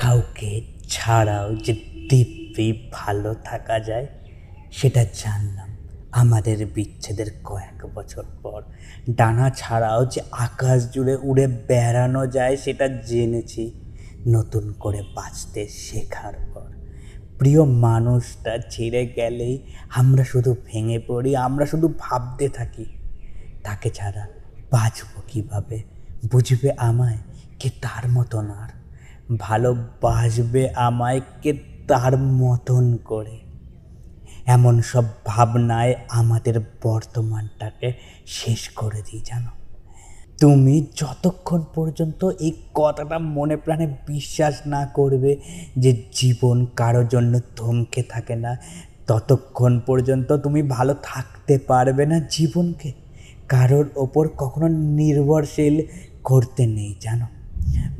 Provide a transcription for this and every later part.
কাউকে ছাড়াও যে দিব্যি ভালো থাকা যায়, সেটা জানলাম আমাদের বিচ্ছেদের কয়েক বছর পর। ডানা ছাড়াও যে আকাশ জুড়ে উড়ে বেড়ানো যায়, সেটা জেনেছি নতুন করে বাঁচতে শেখার পর। প্রিয় মানুষটা ছেড়ে গেলেই আমরা শুধু ভেঙে পড়ি, আমরা শুধু ভাবতে থাকি। তাকে ছাড়া বাঁচব কীভাবে? বুঝবে আমায়? কে তার মতন আর? ভালোবাসবে আমায় কে তার মতন করে। এমন সব ভাবনায় আমাদের বর্তমানটাকে শেষ করে দিই, জানো? তুমি যতক্ষণ পর্যন্ত এই কথাটা মনে প্রাণে বিশ্বাস না করবে যে জীবন কারোর জন্য থমকে থাকে না, ততক্ষণ পর্যন্ত তুমি ভালো থাকতে পারবে না জীবনকে। কারোর ওপর কখনো নির্ভরশীল করতে নেই, জানো?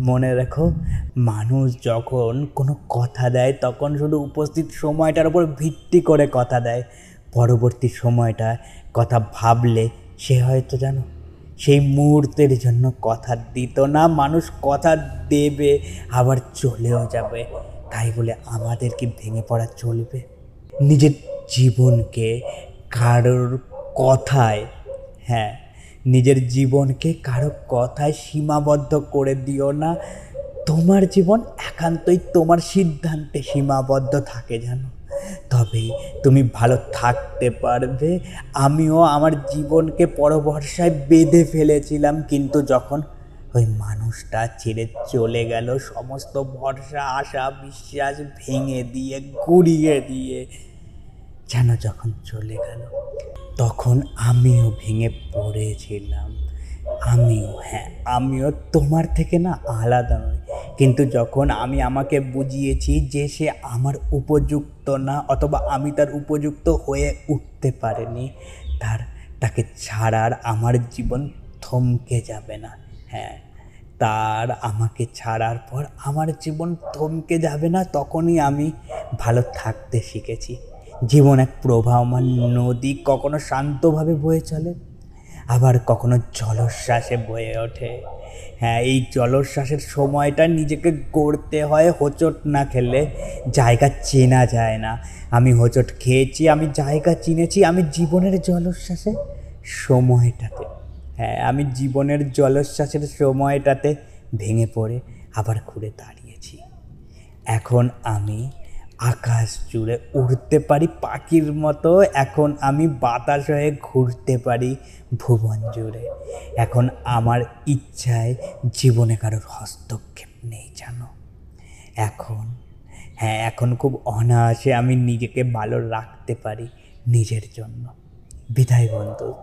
মনে রাখো, মানুষ যখন কোনো কথা দেয়, তখন শুধু উপস্থিত সময়টার উপর ভিত্তি করে কথা দেয়। পরবর্তী সময়টা কথা ভাবলে সে হয়তো জানো, সেই মুহূর্তের জন্য কথা দিত না, মানুষ কথা দেবে, আবার চলেও যাবে। তাই বলে আমাদের কি ভেঙে পড়া চলবে? নিজের জীবনকে কারোর কথায় হ্যাঁ নিজের জীবনকে কারও কথায় সীমাবদ্ধ করে দিও না। তোমার জীবন একান্তই তোমার সিদ্ধান্তে সীমাবদ্ধ থাকে জানো। তবেই তুমি ভালো থাকতে পারবে। আমিও আমার জীবনকে পরবর্ষায় বেঁধে ফেলেছিলাম, কিন্তু যখন ওই মানুষটা ছেড়ে চলে গেল, সমস্ত ভরসা, আশা, বিশ্বাস ভেঙে দিয়ে, গুড়িয়ে দিয়ে, যেন যখন চলে গেল তখন আমিও ভেঙে পড়েছিলাম। আমিও হ্যাঁ আমিও তোমার থেকে না আলাদা নয় কিন্তু যখন আমি আমাকে বুঝিয়েছি যে সে আমার উপযুক্ত না অথবা আমি তার উপযুক্ত হয়ে উঠতে পারিনি, তার, তাকে ছাড়ার আমার জীবন থমকে যাবে না। হ্যাঁ তার আমাকে ছাড়ার পর আমার জীবন থমকে যাবে না, তখনই আমি ভালো থাকতে শিখেছি। জীবন এক প্রবাহমান নদী কখনো শান্তভাবে বয়ে চলে, আবার কখনো জলশ্বাসে বয়ে ওঠে। হ্যাঁ এই জলশ্বাসের সময়টা নিজেকে গড়তে হয় হোঁচট না খেলে। জায়গা চেনা যায় না। আমি হোঁচট খেয়েছি, আমি জায়গা চিনেছি, আমি জীবনের জলশ্বাসে সময়টাতে। হ্যাঁ আমি জীবনের জলশ্বাসের সময়টাতে ভেঙে পড়ে, আবার ঘুরে দাঁড়িয়েছি। এখন আমি আকাশ জুড়ে উড়তে পারি পাখির মতো। এখন আমি বাতাস হয়ে ঘুরতে পারি ভুবন জুড়ে। এখন আমার ইচ্ছায় জীবনে কারোর হস্তক্ষেপ নেই, জানো? এখন হ্যাঁ এখন খুব অনায়াসে আমি নিজেকে ভালো রাখতে পারি নিজের জন্য। বিদায় বন্ধু,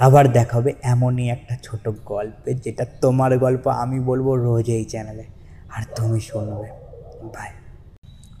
আবার দেখাবে এমনই একটা ছোট গল্পে, যেটা তোমার গল্প আমি বলব রোজ এই চ্যানেলে। আর তুমি শুনবে। বাই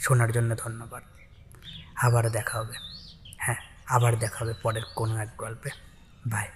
শোনার জন্য ধন্যবাদ। আবার দেখা হবে। হ্যাঁ আবার দেখা হবে পরের কোনো এক গল্পে। বাই